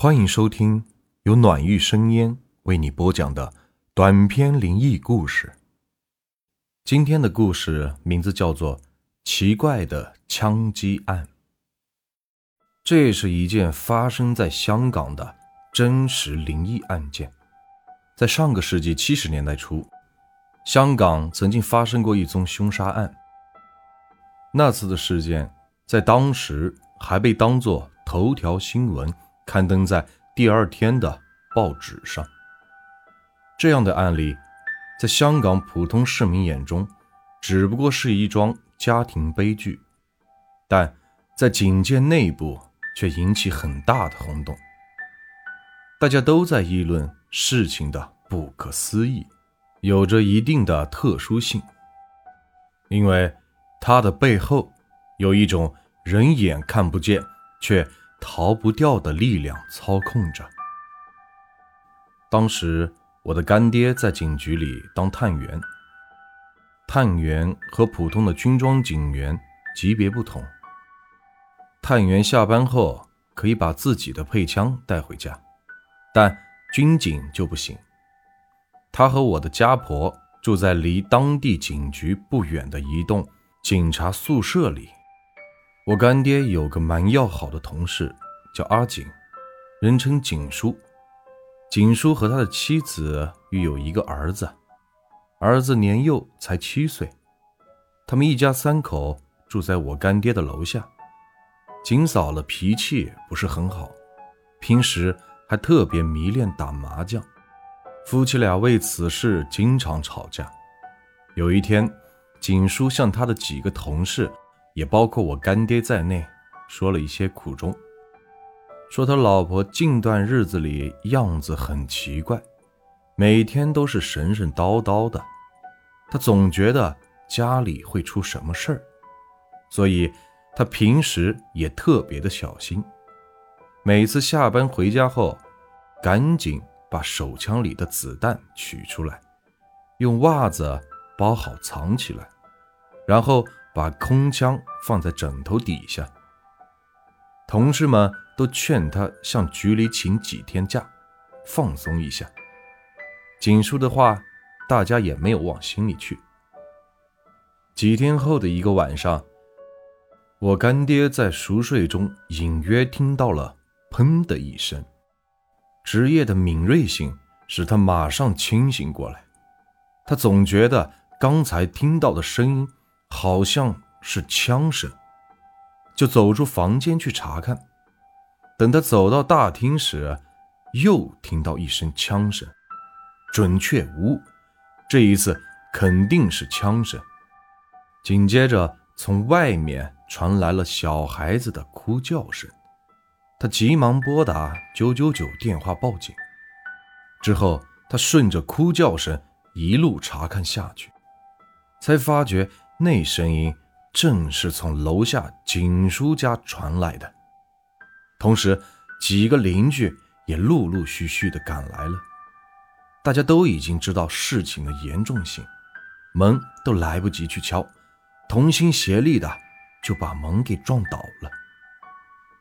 欢迎收听由暖玉生烟为你播讲的短篇灵异故事。今天的故事名字叫做《奇怪的枪击案》。这是一件发生在香港的真实灵异案件。在上个世纪七十年代初，香港曾经发生过一宗凶杀案。那次的事件在当时还被当作头条新闻。刊登在第二天的报纸上。这样的案例，在香港普通市民眼中，只不过是一桩家庭悲剧，但在警界内部却引起很大的轰动。大家都在议论事情的不可思议，有着一定的特殊性，因为它的背后有一种人眼看不见却。逃不掉的力量操控着。当时我的干爹在警局里当探员，探员和普通的军装警员级别不同。探员下班后可以把自己的配枪带回家，但军警就不行。他和我的家婆住在离当地警局不远的一栋警察宿舍里。我干爹有个蛮要好的同事，叫阿景，人称景叔。景叔和他的妻子育有一个儿子，儿子年幼才七岁。他们一家三口住在我干爹的楼下。景嫂的脾气不是很好，平时还特别迷恋打麻将，夫妻俩为此事经常吵架。有一天，景叔向他的几个同事。也包括我干爹在内，说了一些苦衷，说他老婆近段日子里样子很奇怪，每天都是神神叨叨的，他总觉得家里会出什么事儿，所以他平时也特别的小心，每次下班回家后，赶紧把手枪里的子弹取出来，用袜子包好藏起来，然后。把空枪放在枕头底下，同事们都劝他向局里请几天假，放松一下。景叔的话，大家也没有往心里去。几天后的一个晚上，我干爹在熟睡中隐约听到了“砰”的一声，职业的敏锐性使他马上清醒过来。他总觉得刚才听到的声音。好像是枪声，就走出房间去查看。等他走到大厅时，又听到一声枪声，准确无误。这一次肯定是枪声。紧接着，从外面传来了小孩子的哭叫声。他急忙拨打九九九电话报警。之后，他顺着哭叫声一路查看下去，才发觉。那声音正是从楼下景叔家传来的，同时几个邻居也陆陆续续的赶来了。大家都已经知道事情的严重性，门都来不及去敲，同心协力的就把门给撞倒了。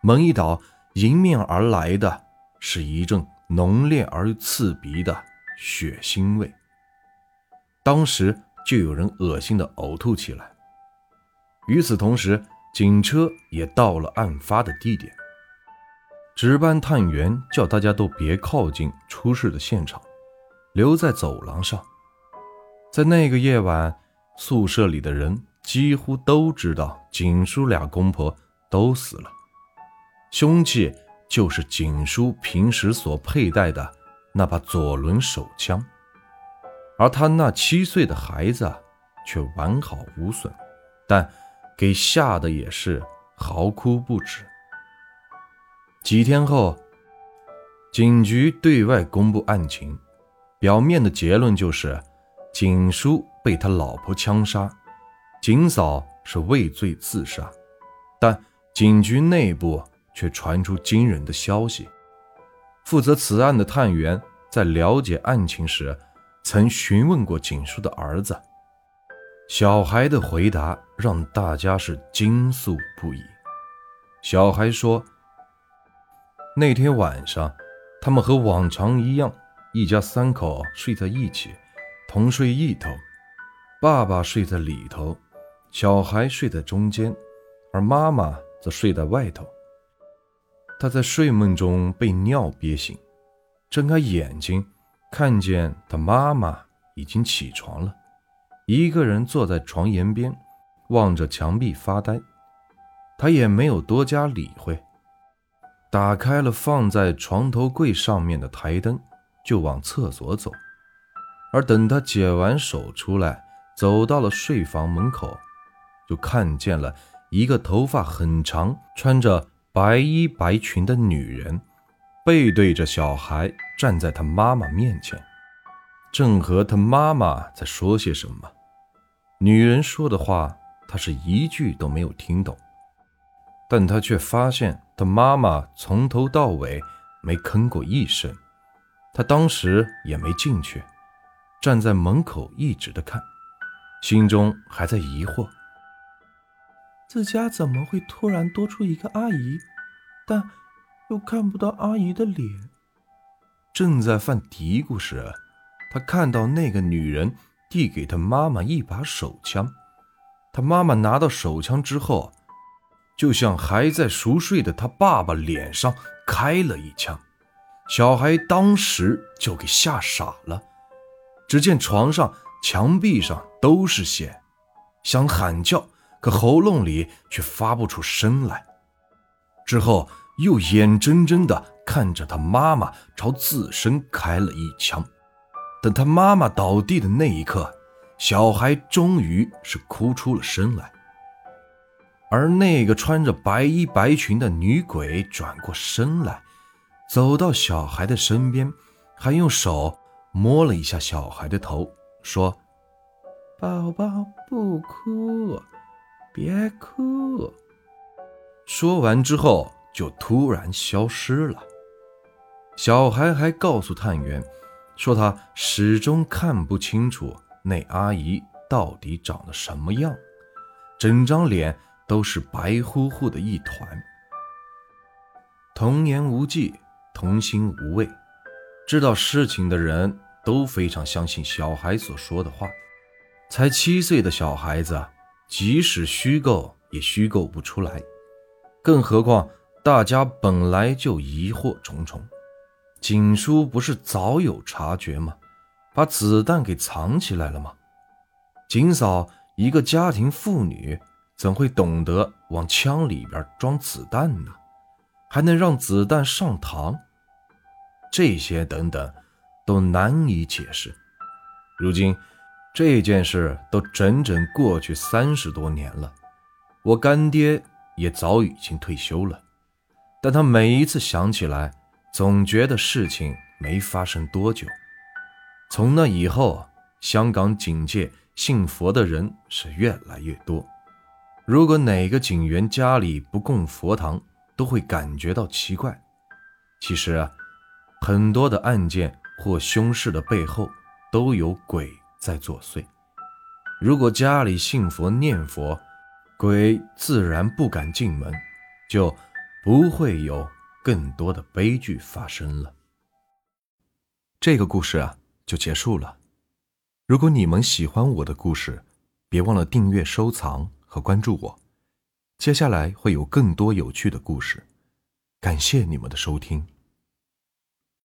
门一倒，迎面而来的是一阵浓烈而刺鼻的血腥味。当时。就有人恶心的呕吐起来。与此同时，警车也到了案发的地点。值班探员叫大家都别靠近出事的现场，留在走廊上。在那个夜晚，宿舍里的人几乎都知道景叔俩公婆都死了，凶器就是景叔平时所佩戴的那把左轮手枪。而他那七岁的孩子却完好无损，但给吓得也是嚎哭不止。几天后，警局对外公布案情，表面的结论就是景叔被他老婆枪杀，景嫂是畏罪自杀。但警局内部却传出惊人的消息：负责此案的探员在了解案情时。曾询问过景叔的儿子，小孩的回答让大家是惊悚不已。小孩说：“那天晚上，他们和往常一样，一家三口睡在一起，同睡一头。爸爸睡在里头，小孩睡在中间，而妈妈则睡在外头。他在睡梦中被尿憋醒，睁开眼睛，看见他妈妈已经起床了，一个人坐在床沿边，望着墙壁发呆。他也没有多加理会，打开了放在床头柜上面的台灯，就往厕所走。而等他解完手出来，走到了睡房门口，就看见了一个头发很长、穿着白衣白裙的女人，背对着小孩站在他妈妈面前，正和他妈妈在说些什么。女人说的话，他是一句都没有听懂。但他却发现他妈妈从头到尾没吭过一声，他当时也没进去，站在门口一直的看，心中还在疑惑：自家怎么会突然多出一个阿姨，但又看不到阿姨的脸？正在犯嘀咕时，他看到那个女人递给他妈妈一把手枪，他妈妈拿到手枪之后。就像还在熟睡的他爸爸脸上开了一枪，小孩当时就给吓傻了。只见床上、墙壁上都是血，想喊叫，可喉咙里却发不出声来。之后又眼睁睁地看着他妈妈朝自身开了一枪。等他妈妈倒地的那一刻，小孩终于是哭出了声来。而那个穿着白衣白裙的女鬼转过身来，走到小孩的身边，还用手摸了一下小孩的头，说：“宝宝不哭，别哭。”说完之后就突然消失了。小孩还告诉探员，说他始终看不清楚那阿姨到底长得什么样，整张脸。都是白乎乎的一团。童言无忌，童心无畏，知道事情的人都非常相信小孩所说的话。才七岁的小孩子，即使虚构也虚构不出来，更何况大家本来就疑惑重重。锦叔不是早有察觉吗？把子弹给藏起来了吗？锦嫂一个家庭妇女。怎会懂得往枪里边装子弹呢？还能让子弹上膛？这些等等，都难以解释。如今这件事都整整过去三十多年了，我干爹也早已经退休了，但他每一次想起来，总觉得事情没发生多久。从那以后，香港警界信佛的人是越来越多。如果哪个警员家里不供佛堂，都会感觉到奇怪。其实啊，很多的案件或凶事的背后都有鬼在作祟。如果家里信佛念佛，鬼自然不敢进门，就不会有更多的悲剧发生了。这个故事啊，就结束了。如果你们喜欢我的故事，别忘了订阅、收藏。和关注我，接下来会有更多有趣的故事。感谢你们的收听。